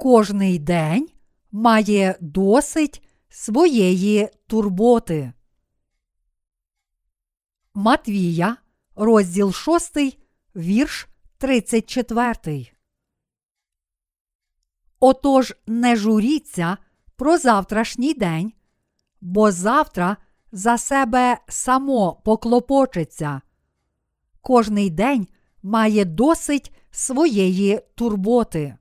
Кожний день має досить своєї турботи. Матвія, розділ 6, вірш 34. Отож не журіться про завтрашній день, бо завтра за себе само поклопочеться. Кожний день має досить своєї турботи.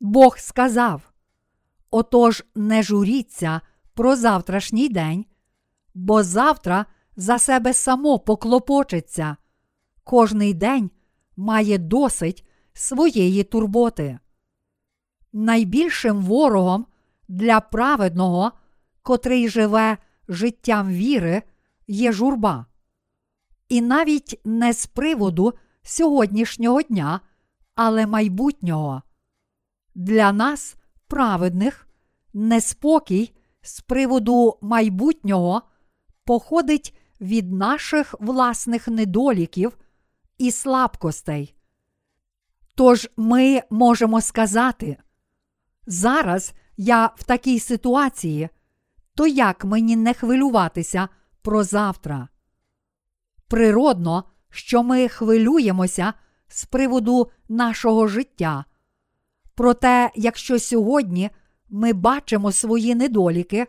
Бог сказав: Отож не журіться про завтрашній день, бо завтра за себе само поклопочеться. Кожний день має досить своєї турботи. Найбільшим ворогом для праведного, котрий живе життям віри, є журба. І навіть не з приводу сьогоднішнього дня, але майбутнього. Для нас, праведних, неспокій з приводу майбутнього походить від наших власних недоліків і слабкостей. Тож ми можемо сказати, зараз я в такій ситуації, то як мені не хвилюватися про завтра? Природно, що ми хвилюємося з приводу нашого життя. Проте, якщо сьогодні ми бачимо свої недоліки,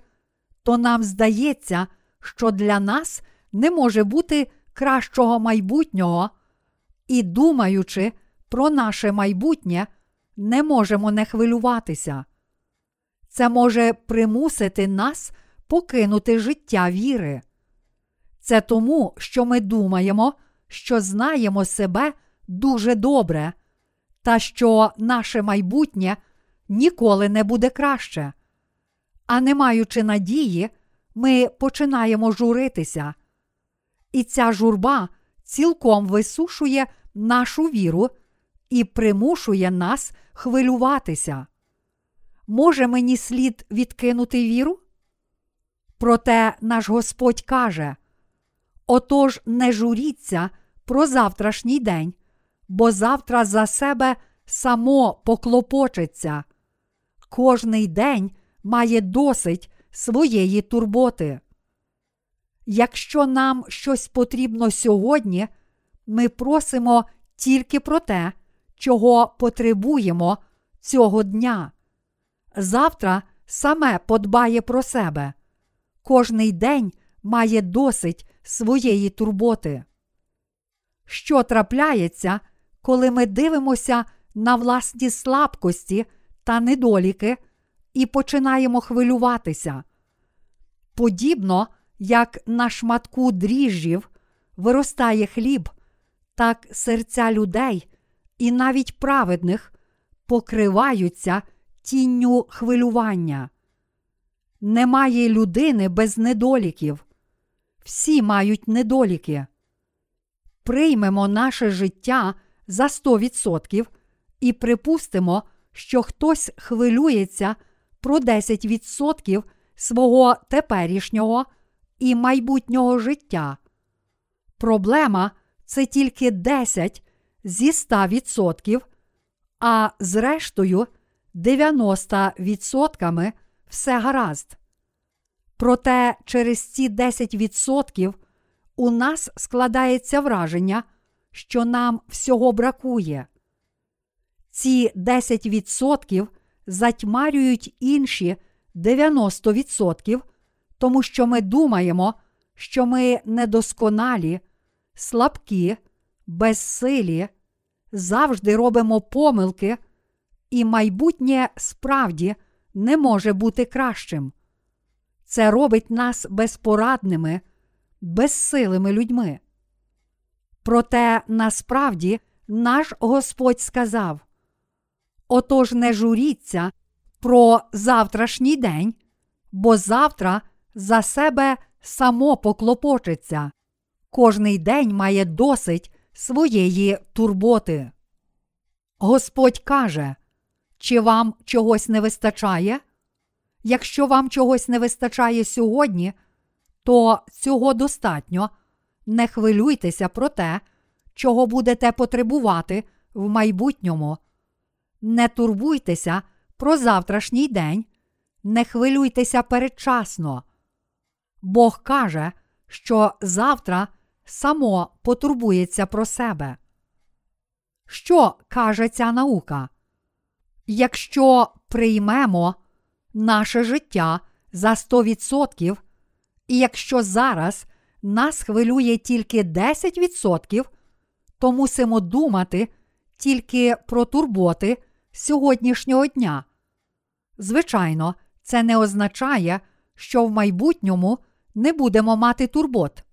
то нам здається, що для нас не може бути кращого майбутнього, і, думаючи про наше майбутнє, не можемо не хвилюватися. Це може примусити нас покинути життя віри. Це тому, що ми думаємо, що знаємо себе дуже добре, та що наше майбутнє ніколи не буде краще. А не маючи надії, ми починаємо журитися. І ця журба цілком висушує нашу віру і примушує нас хвилюватися. Може мені слід відкинути віру? Проте наш Господь каже: Отож не журіться про завтрашній день, бо завтра за себе само поклопочеться. Кожний день має досить своєї турботи. Якщо нам щось потрібно сьогодні, ми просимо тільки про те, чого потребуємо цього дня. Завтра саме подбає про себе. Кожний день має досить своєї турботи. Що трапляється, коли ми дивимося на власні слабкості та недоліки і починаємо хвилюватися? Подібно як на шматку дріжджів виростає хліб, так серця людей і навіть праведних покриваються тінню хвилювання. Немає людини без недоліків. Всі мають недоліки. Приймемо наше життя за 100% і припустимо, що хтось хвилюється про 10% свого теперішнього і майбутнього життя. Проблема це тільки 10 зі 100%, а зрештою 90% все гаразд. Проте через ці 10% у нас складається враження, що нам всього бракує. Ці 10% затьмарюють інші 90%, тому що ми думаємо, що ми недосконалі, слабкі, безсилі, завжди робимо помилки, і майбутнє справді не може бути кращим. Це робить нас безпорадними, безсилими людьми. Проте насправді наш Господь сказав: Отож не журіться про завтрашній день, бо завтра за себе само поклопочеться. Кожний день має досить своєї турботи. Господь каже, чи вам чогось не вистачає? Якщо вам чогось не вистачає сьогодні, то цього достатньо. Не хвилюйтеся про те, чого будете потребувати в майбутньому. Не турбуйтеся про завтрашній день, не хвилюйтеся передчасно. Бог каже, що завтра само потурбується про себе. Що каже ця наука? Якщо приймемо наше життя за 100%, і якщо зараз нас хвилює тільки 10%, то мусимо думати тільки про турботи сьогоднішнього дня. Звичайно, це не означає, що в майбутньому не будемо мати турбот.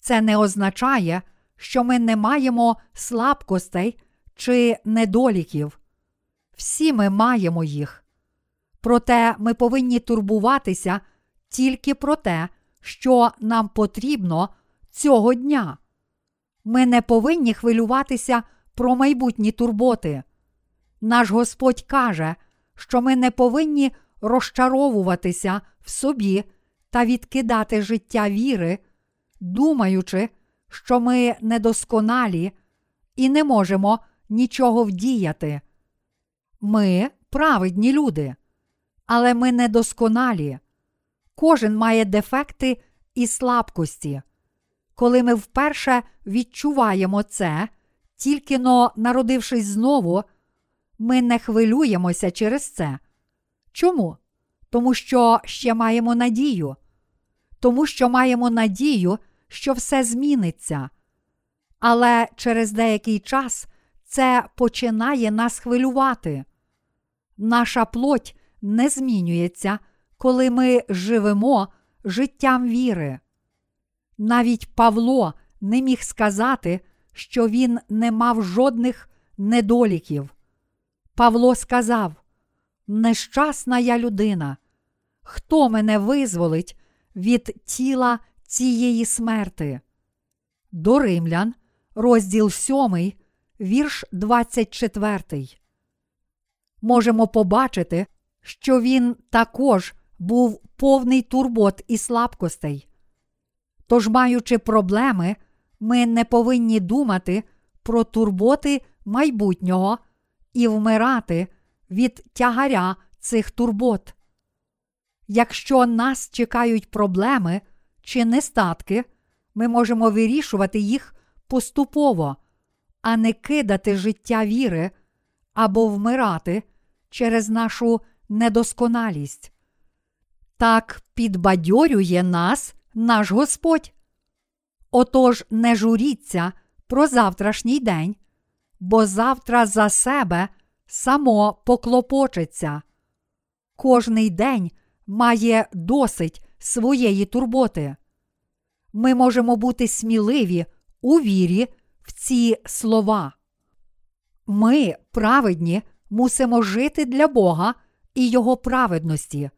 Це не означає, що ми не маємо слабкостей чи недоліків. Всі ми маємо їх. Проте ми повинні турбуватися тільки про те, що нам потрібно цього дня. Ми не повинні хвилюватися про майбутні турботи. Наш Господь каже, що ми не повинні розчаровуватися в собі та відкидати життя віри, думаючи, що ми недосконалі і не можемо нічого вдіяти. Ми праведні люди, але ми недосконалі. Кожен має дефекти і слабкості. Коли ми вперше відчуваємо це, тільки но народившись знову, ми не хвилюємося через це. Чому? Тому що ще маємо надію, тому що маємо надію, що все зміниться. Але через деякий час це починає нас хвилювати. Наша плоть не змінюється, коли ми живемо життям віри. Навіть Павло не міг сказати, що він не мав жодних недоліків. Павло сказав: Нещасна я людина, хто мене визволить від тіла цієї смерти? До Римлян, розділ 7, вірш 24. Можемо побачити, що він також був повний турбот і слабкостей. Тож, маючи проблеми, ми не повинні думати про турботи майбутнього і вмирати від тягаря цих турбот. Якщо нас чекають проблеми чи нестатки, ми можемо вирішувати їх поступово, а не кидати життя віри або вмирати через нашу недосконалість. Так підбадьорює нас наш Господь. Отож, не журіться про завтрашній день, бо завтра за себе само поклопочеться. Кожний день має досить своєї турботи. Ми можемо бути сміливі у вірі в ці слова. Ми, праведні, мусимо жити для Бога і Його праведності.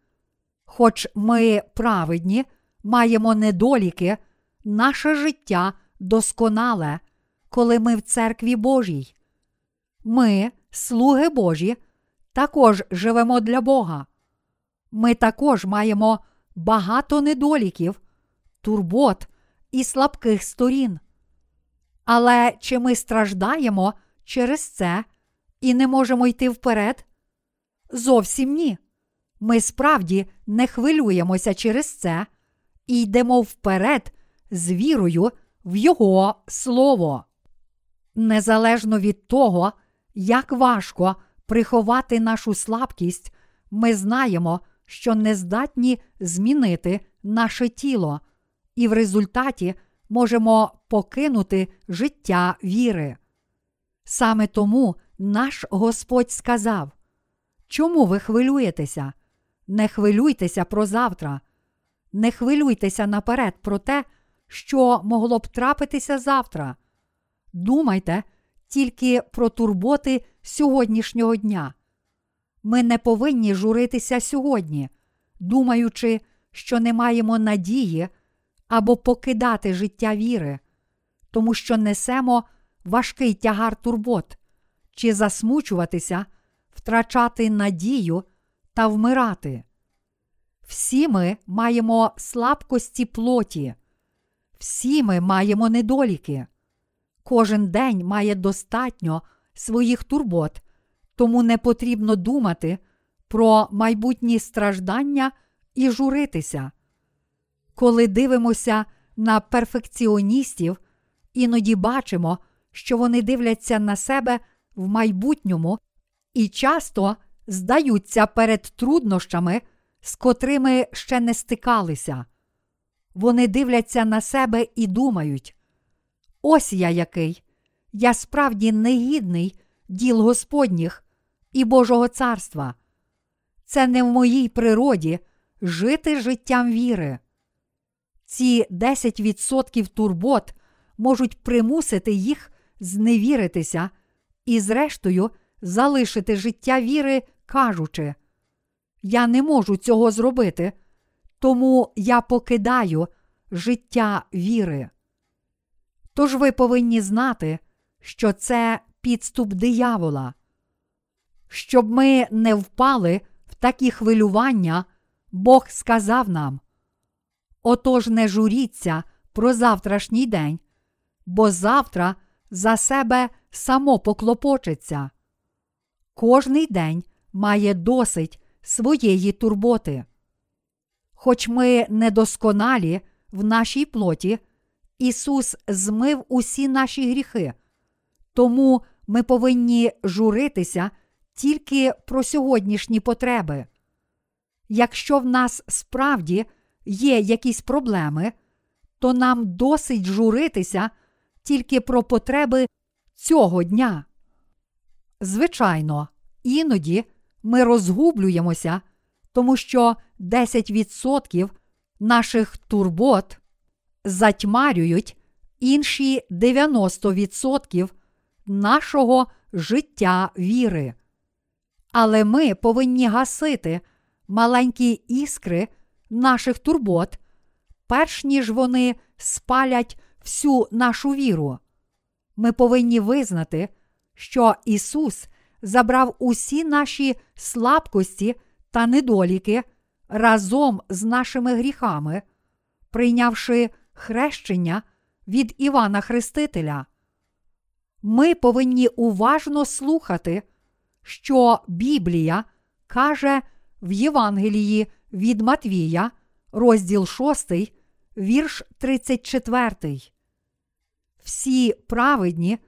Хоч ми праведні, маємо недоліки, наше життя досконале, коли ми в церкві Божій. Ми, слуги Божі, також живемо для Бога. Ми також маємо багато недоліків, турбот і слабких сторін. Але чи ми страждаємо через це і не можемо йти вперед? Зовсім ні. Ми справді не хвилюємося через це і йдемо вперед з вірою в Його Слово. Незалежно від того, як важко приховати нашу слабкість, ми знаємо, що не здатні змінити наше тіло, і в результаті можемо покинути життя віри. Саме тому наш Господь сказав: Чому ви хвилюєтеся? Не хвилюйтеся про завтра, не хвилюйтеся наперед про те, що могло б трапитися завтра. Думайте тільки про турботи сьогоднішнього дня. Ми не повинні журитися сьогодні, думаючи, що не маємо надії або покидати життя віри, тому що несемо важкий тягар турбот, чи засмучуватися, втрачати надію та вмирати. Всі ми маємо слабкості плоті, всі ми маємо недоліки. Кожен день має достатньо своїх турбот, тому не потрібно думати про майбутні страждання і журитися. Коли дивимося на перфекціоністів, іноді бачимо, що вони дивляться на себе в майбутньому і часто здаються перед труднощами, з котрими ще не стикалися. Вони дивляться на себе і думають: ось я який, я справді негідний діл Господніх і Божого царства. Це не в моїй природі жити життям віри. Ці 10% турбот можуть примусити їх зневіритися і, зрештою, залишити життя віри, кажучи: Я не можу цього зробити, тому я покидаю життя віри. Тож ви повинні знати, що це підступ диявола. Щоб ми не впали в такі хвилювання, Бог сказав нам: Отож не журіться про завтрашній день, бо завтра за себе само поклопочеться. Кожний день має досить своєї турботи. Хоч ми недосконалі в нашій плоті, Ісус змив усі наші гріхи, тому ми повинні журитися тільки про сьогоднішні потреби. Якщо в нас справді є якісь проблеми, то нам досить журитися тільки про потреби цього дня. Звичайно, іноді ми розгублюємося, тому що 10% наших турбот затьмарюють інші 90% нашого життя віри. Але ми повинні гасити маленькі іскри наших турбот, перш ніж вони спалять всю нашу віру. Ми повинні визнати, що Ісус забрав усі наші слабкості та недоліки разом з нашими гріхами, прийнявши хрещення від Івана Хрестителя. Ми повинні уважно слухати, що Біблія каже в Євангелії від Матвія, розділ 6, вірш 34. Всі праведні,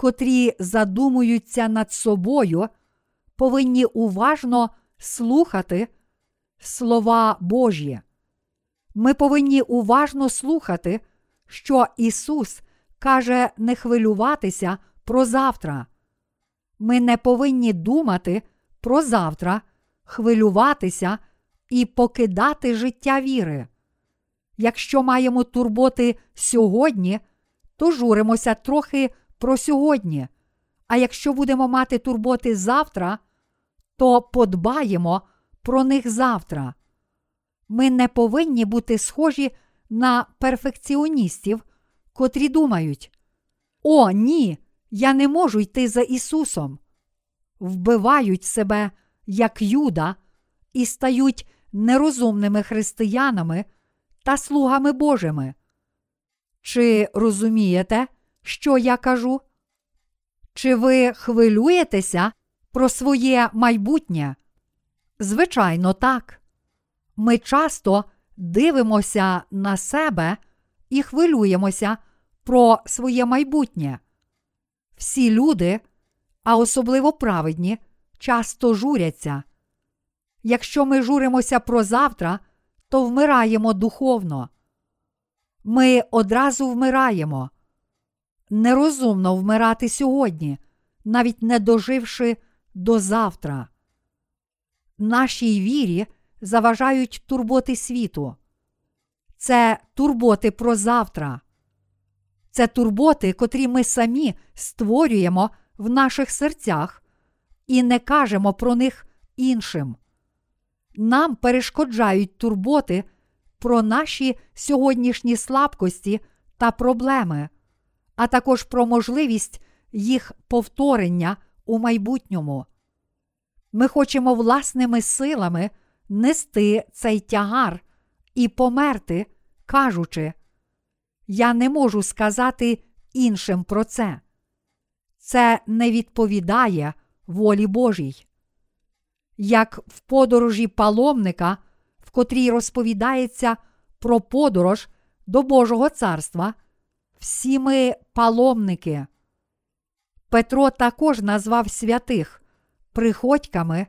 котрі задумуються над собою, повинні уважно слухати слова Божі. Ми повинні уважно слухати, що Ісус каже не хвилюватися про завтра. Ми не повинні думати про завтра, хвилюватися і покидати життя віри. Якщо маємо турботи сьогодні, то журимося трохи про сьогодні. А якщо будемо мати турботи завтра, то подбаємо про них завтра. Ми не повинні бути схожі на перфекціоністів, котрі думають: О, ні, я не можу йти за Ісусом. Вбивають себе як Юда, і стають нерозумними християнами та слугами Божими. Чи розумієте, що я кажу? Чи ви хвилюєтеся про своє майбутнє? Звичайно, так. Ми часто дивимося на себе і хвилюємося про своє майбутнє. Всі люди, а особливо праведні, часто журяться. Якщо ми журимося про завтра, то вмираємо духовно. Ми одразу вмираємо. Нерозумно вмирати сьогодні, навіть не доживши до завтра. Нашій вірі заважають турботи світу. Це турботи про завтра. Це турботи, котрі ми самі створюємо в наших серцях і не кажемо про них іншим. Нам перешкоджають турботи про наші сьогоднішні слабкості та проблеми, а також про можливість їх повторення у майбутньому. Ми хочемо власними силами нести цей тягар і померти, кажучи, я не можу сказати іншим про це. Це не відповідає волі Божій. Як в подорожі паломника, в котрій розповідається про подорож до Божого царства, всі ми паломники. Петро також назвав святих приходьками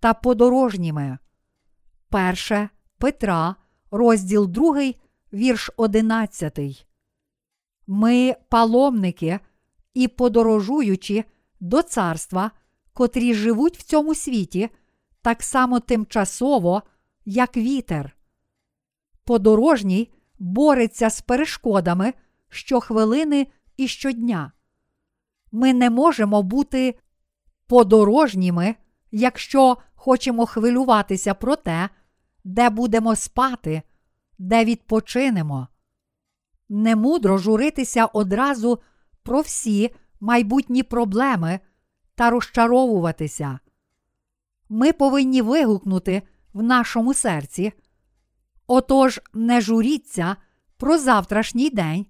та подорожніми. Перше Петра, розділ 2, вірш 11. Ми паломники і подорожуючи до царства, котрі живуть в цьому світі, так само тимчасово, як вітер. Подорожній бореться з перешкодами щохвилини і щодня. Ми не можемо бути подорожніми, якщо хочемо хвилюватися про те, де будемо спати, де відпочинемо. Немудро журитися одразу про всі майбутні проблеми та розчаровуватися. Ми повинні вигукнути в нашому серці. Отож, не журіться про завтрашній день,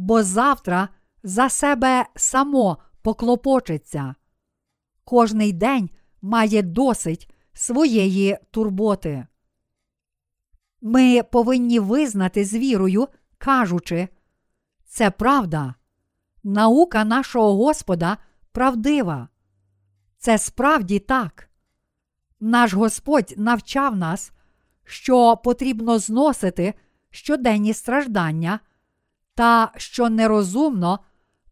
бо завтра за себе само поклопочеться. Кожний день має досить своєї турботи. Ми повинні визнати з вірою, кажучи, це правда, наука нашого Господа правдива. Це справді так. Наш Господь навчав нас, що потрібно зносити щоденні страждання, та що нерозумно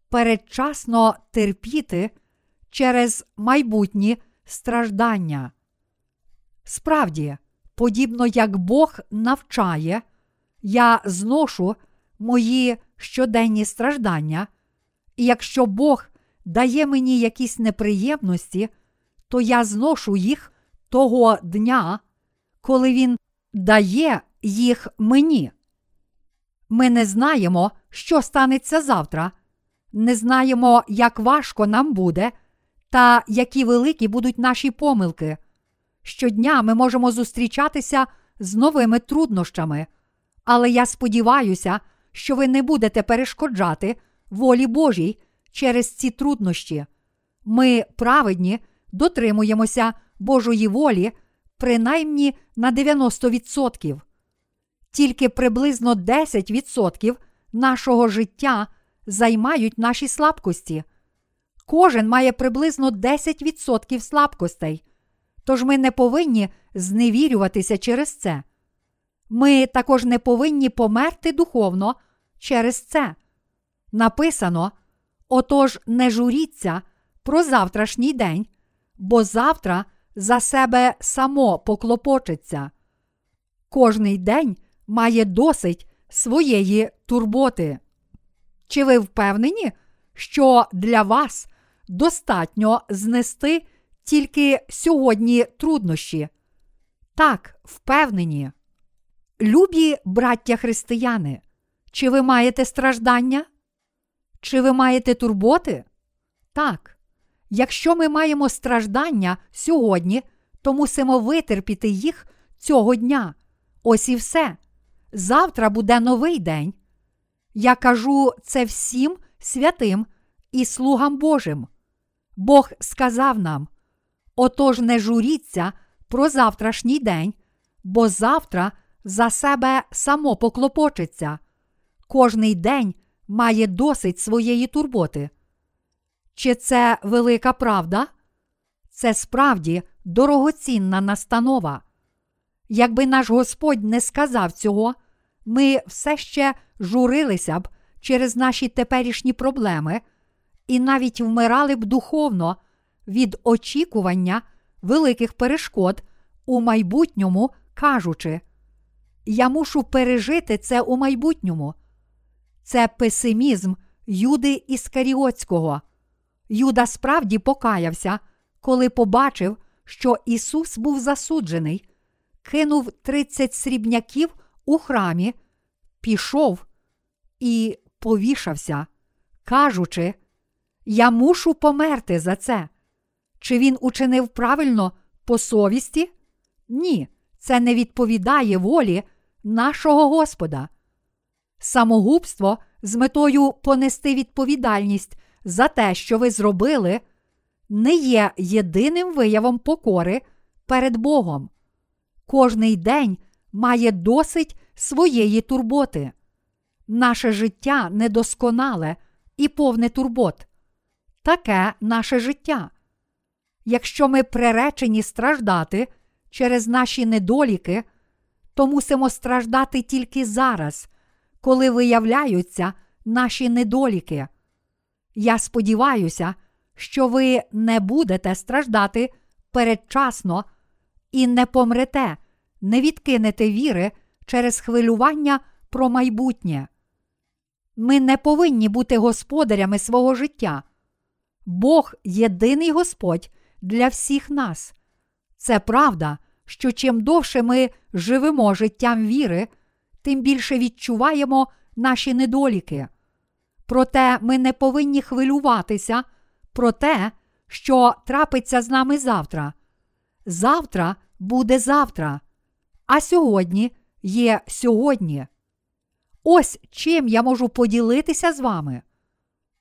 передчасно терпіти через майбутні страждання. Справді, подібно як Бог навчає, я зношу мої щоденні страждання, і якщо Бог дає мені якісь неприємності, то я зношу їх того дня, коли Він дає їх мені. Ми не знаємо, що станеться завтра, не знаємо, як важко нам буде, та які великі будуть наші помилки. Щодня ми можемо зустрічатися з новими труднощами, але я сподіваюся, що ви не будете перешкоджати волі Божій через ці труднощі. Ми, праведні, дотримуємося Божої волі принаймні на 90%. Тільки приблизно 10% нашого життя займають наші слабкості. Кожен має приблизно 10% слабкостей, тож ми не повинні зневірюватися через це. Ми також не повинні померти духовно через це. Написано: отож, не журіться про завтрашній день, бо завтра за себе само поклопочеться. Кожний день має досить своєї турботи. Чи ви впевнені, що для вас достатньо знести тільки сьогодні труднощі? Так, впевнені. Любі браття християни, чи ви маєте страждання? Чи ви маєте турботи? Так. Якщо ми маємо страждання сьогодні, то мусимо витерпіти їх цього дня. Ось і все. Завтра буде новий день. Я кажу це всім святим і слугам Божим. Бог сказав нам: отож не журіться про завтрашній день, бо завтра за себе само поклопочеться. Кожний день має досить своєї турботи. Чи це велика правда? Це справді дорогоцінна настанова. Якби наш Господь не сказав цього, ми все ще журилися б через наші теперішні проблеми і навіть вмирали б духовно від очікування великих перешкод у майбутньому, кажучи, я мушу пережити це у майбутньому. Це песимізм Юди Іскаріотського. Юда справді покаявся, коли побачив, що Ісус був засуджений, кинув 30 срібняків у храмі, пішов і повішався, кажучи, я мушу померти за це. Чи він учинив правильно по совісті? Ні, це не відповідає волі нашого Господа. Самогубство з метою понести відповідальність за те, що ви зробили, не є єдиним виявом покори перед Богом. Кожний день має досить своєї турботи. Наше життя недосконале і повне турбот. Таке наше життя. Якщо ми приречені страждати через наші недоліки, то мусимо страждати тільки зараз, коли виявляються наші недоліки. Я сподіваюся, що ви не будете страждати передчасно і не помрете, не відкинете віри через хвилювання про майбутнє. Ми не повинні бути господарями свого життя. Бог єдиний Господь для всіх нас. Це правда, що чим довше ми живемо життям віри, тим більше відчуваємо наші недоліки. Проте ми не повинні хвилюватися про те, що трапиться з нами завтра. Завтра буде завтра, а сьогодні є сьогодні. Ось чим я можу поділитися з вами.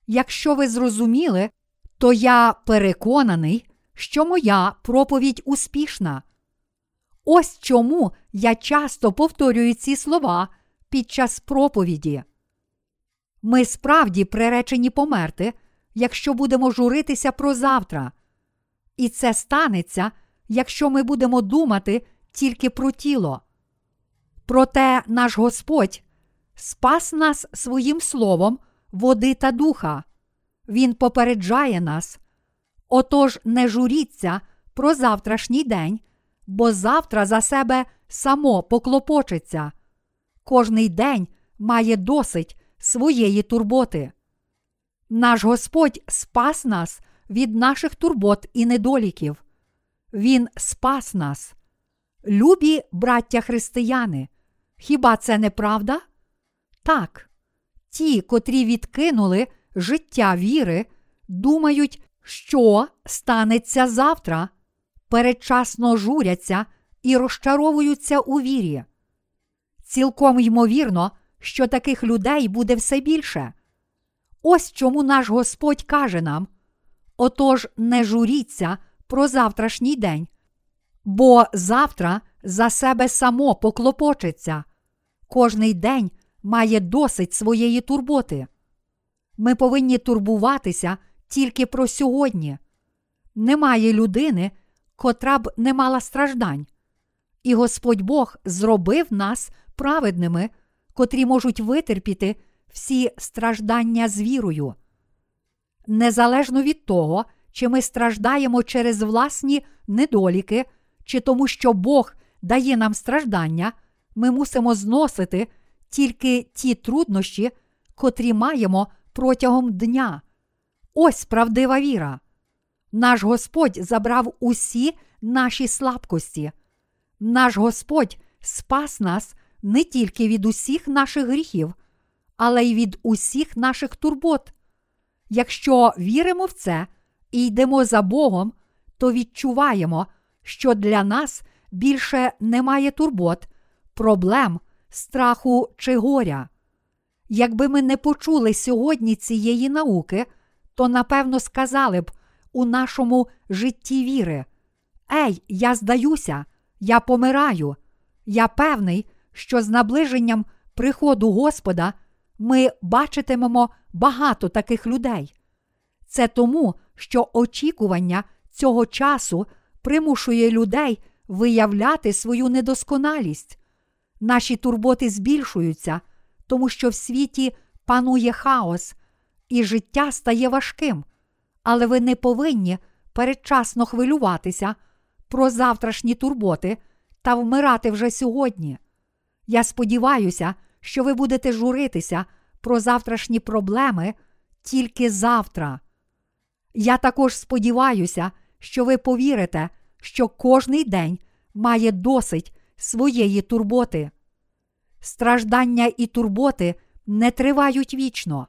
Якщо ви зрозуміли, то я переконаний, що моя проповідь успішна. Ось чому я часто повторюю ці слова під час проповіді. Ми справді приречені померти, якщо будемо журитися про завтра. І це станеться, якщо ми будемо думати тільки про тіло. Проте наш Господь спас нас своїм словом води та духа. Він попереджає нас. Отож, не журіться про завтрашній день, бо завтра за себе само поклопочеться. Кожний день має досить своєї турботи. Наш Господь спас нас від наших турбот і недоліків. Він спас нас. Любі браття християни, хіба це не правда? Так, ті, котрі відкинули життя віри, думають, що станеться завтра, передчасно журяться і розчаровуються у вірі. Цілком ймовірно, що таких людей буде все більше. Ось чому наш Господь каже нам: отож, не журіться про завтрашній день, бо завтра за себе само поклопочеться, кожний день має досить своєї турботи. Ми повинні турбуватися тільки про сьогодні. Немає людини, котра б не мала страждань. І Господь Бог зробив нас праведними, котрі можуть витерпіти всі страждання з вірою. Незалежно від того, чи ми страждаємо через власні недоліки, чи тому, що Бог дає нам страждання, ми мусимо зносити тільки ті труднощі, котрі маємо протягом дня. Ось правдива віра. Наш Господь забрав усі наші слабкості. Наш Господь спас нас не тільки від усіх наших гріхів, але й від усіх наших турбот. Якщо віримо в це і йдемо за Богом, то відчуваємо, що для нас більше немає турбот, проблем, страху чи горя. Якби ми не почули сьогодні цієї науки, то напевно сказали б у нашому житті віри: Ей, я здаюся, я помираю, я певний, що з наближенням приходу Господа ми бачитимемо багато таких людей. Це тому, що очікування цього часу примушує людей виявляти свою недосконалість. Наші турботи збільшуються, тому що в світі панує хаос, і життя стає важким, але ви не повинні передчасно хвилюватися про завтрашні турботи та вмирати вже сьогодні. Я сподіваюся, що ви будете журитися про завтрашні проблеми тільки завтра. Я також сподіваюся, що ви повірите, що кожний день має досить своєї турботи. Страждання і турботи не тривають вічно.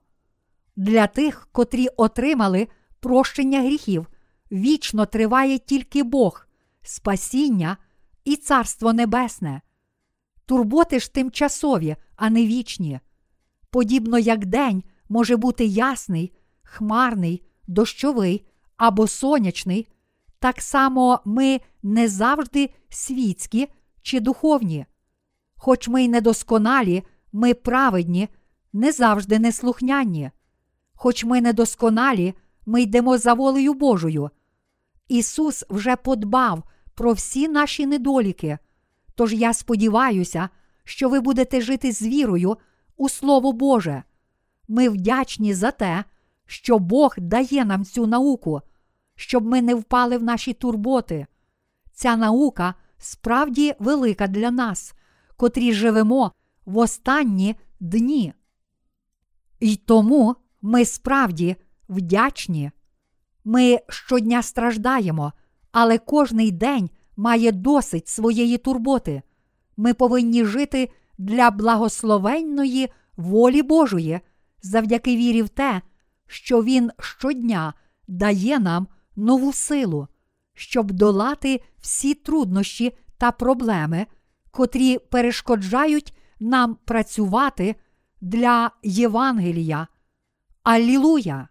Для тих, котрі отримали прощення гріхів, вічно триває тільки Бог, спасіння і Царство Небесне. Турботи ж тимчасові, а не вічні. Подібно як день може бути ясний, хмарний, дощовий або сонячний, так само ми не завжди світські чи духовні. Хоч ми й недосконалі, ми праведні, не завжди неслухняні. Хоч ми недосконалі, ми йдемо за волею Божою. Ісус вже подбав про всі наші недоліки. Тож я сподіваюся, що ви будете жити з вірою у Слово Боже. Ми вдячні за те, що Бог дає нам цю науку, щоб ми не впали в наші турботи. Ця наука справді велика для нас, котрі живемо в останні дні. І тому ми справді вдячні. Ми щодня страждаємо, але кожний день має досить своєї турботи. Ми повинні жити для благословенної волі Божої завдяки вірі в те, що Він щодня дає нам нову силу, щоб долати всі труднощі та проблеми, котрі перешкоджають нам працювати для Євангелія. Аллілуя!